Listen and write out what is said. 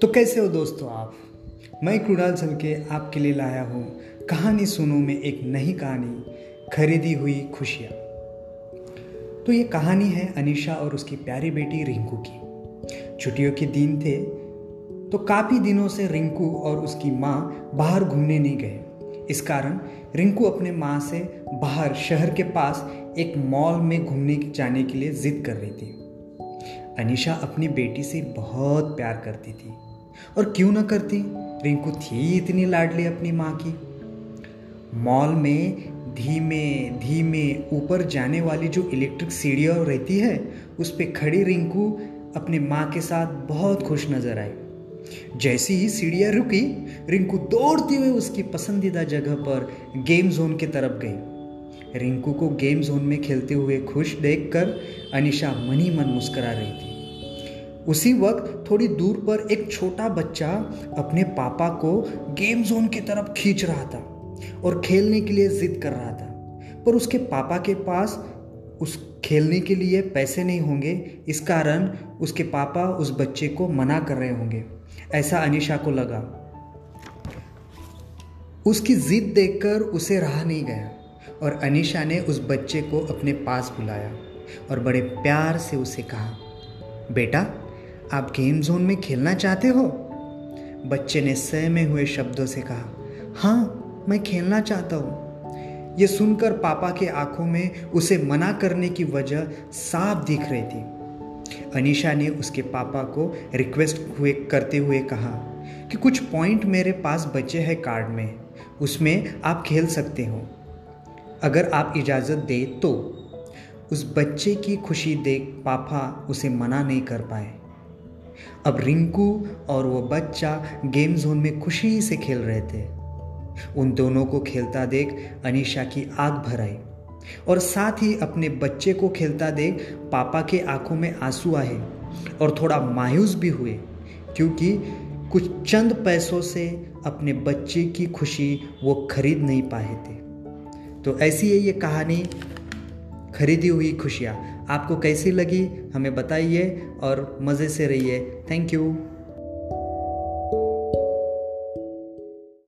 तो कैसे हो दोस्तों आप? मैं कृणाल चल के आपके लिए लाया हूँ कहानी सुनो में एक नई कहानी, खरीदी हुई खुशियाँ। तो ये कहानी है अनिशा और उसकी प्यारी बेटी रिंकू की। छुट्टियों के दिन थे तो काफ़ी दिनों से रिंकू और उसकी माँ बाहर घूमने नहीं गए। इस कारण रिंकू अपने माँ से बाहर शहर के पास एक मॉल में घूमने जाने के लिए जिद कर रही थी। अनिशा अपनी बेटी से बहुत प्यार करती थी। और क्यों ना करती? रिंकू थी इतनी लाडली अपनी माँ की। मॉल में धीमे धीमे ऊपर जाने वाली जो इलेक्ट्रिक सीढ़ियाँ रहती है, उस पर खड़ी रिंकू अपनी माँ के साथ बहुत खुश नज़र आई। जैसी ही सीढ़ियाँ रुकी, रिंकू दौड़ती हुई उसकी पसंदीदा जगह पर गेम जोन की तरफ़ गई। रिंकू को गेम जोन में खेलते हुए खुश देखकर अनिशा मनी मन मुस्करा रही थी। उसी वक्त थोड़ी दूर पर एक छोटा बच्चा अपने पापा को गेम जोन की तरफ़ खींच रहा था और खेलने के लिए जिद कर रहा था। पर उसके पापा के पास उस खेलने के लिए पैसे नहीं होंगे, इस कारण उसके पापा उस बच्चे को मना कर रहे होंगे, ऐसा अनिशा को लगा। उसकी जिद देखकर उसे रहा नहीं गया और अनिशा ने उस बच्चे को अपने पास बुलाया और बड़े प्यार से उसे कहा, बेटा आप गेम जोन में खेलना चाहते हो? बच्चे ने सहमे हुए शब्दों से कहा हाँ मैं खेलना चाहता हूँ। ये सुनकर पापा के आँखों में उसे मना करने की वजह साफ़ दिख रही थी। अनीशा ने उसके पापा को रिक्वेस्ट हुए, करते हुए कहा कि कुछ पॉइंट मेरे पास बचे हैं कार्ड में, उसमें आप खेल सकते हो। अगर आप इजाज़त दे तो। उस बच्चे की खुशी देख पापा उसे मना नहीं कर पाए। अब रिंकू और वो बच्चा गेम जोन में खुशी से खेल रहे थे। उन दोनों को खेलता देख अनीशा की आग भर आई। और साथ ही अपने बच्चे को खेलता देख पापा के आँखों में आँसू आए और थोड़ा मायूस भी हुए, क्योंकि कुछ चंद पैसों से अपने बच्चे की खुशी वो खरीद नहीं पाए थे। तो ऐसी है ये कहानी। खरीदी हुई खुशियाँ। आपको कैसी लगी हमें बताइए और मज़े से रहिए। Thank you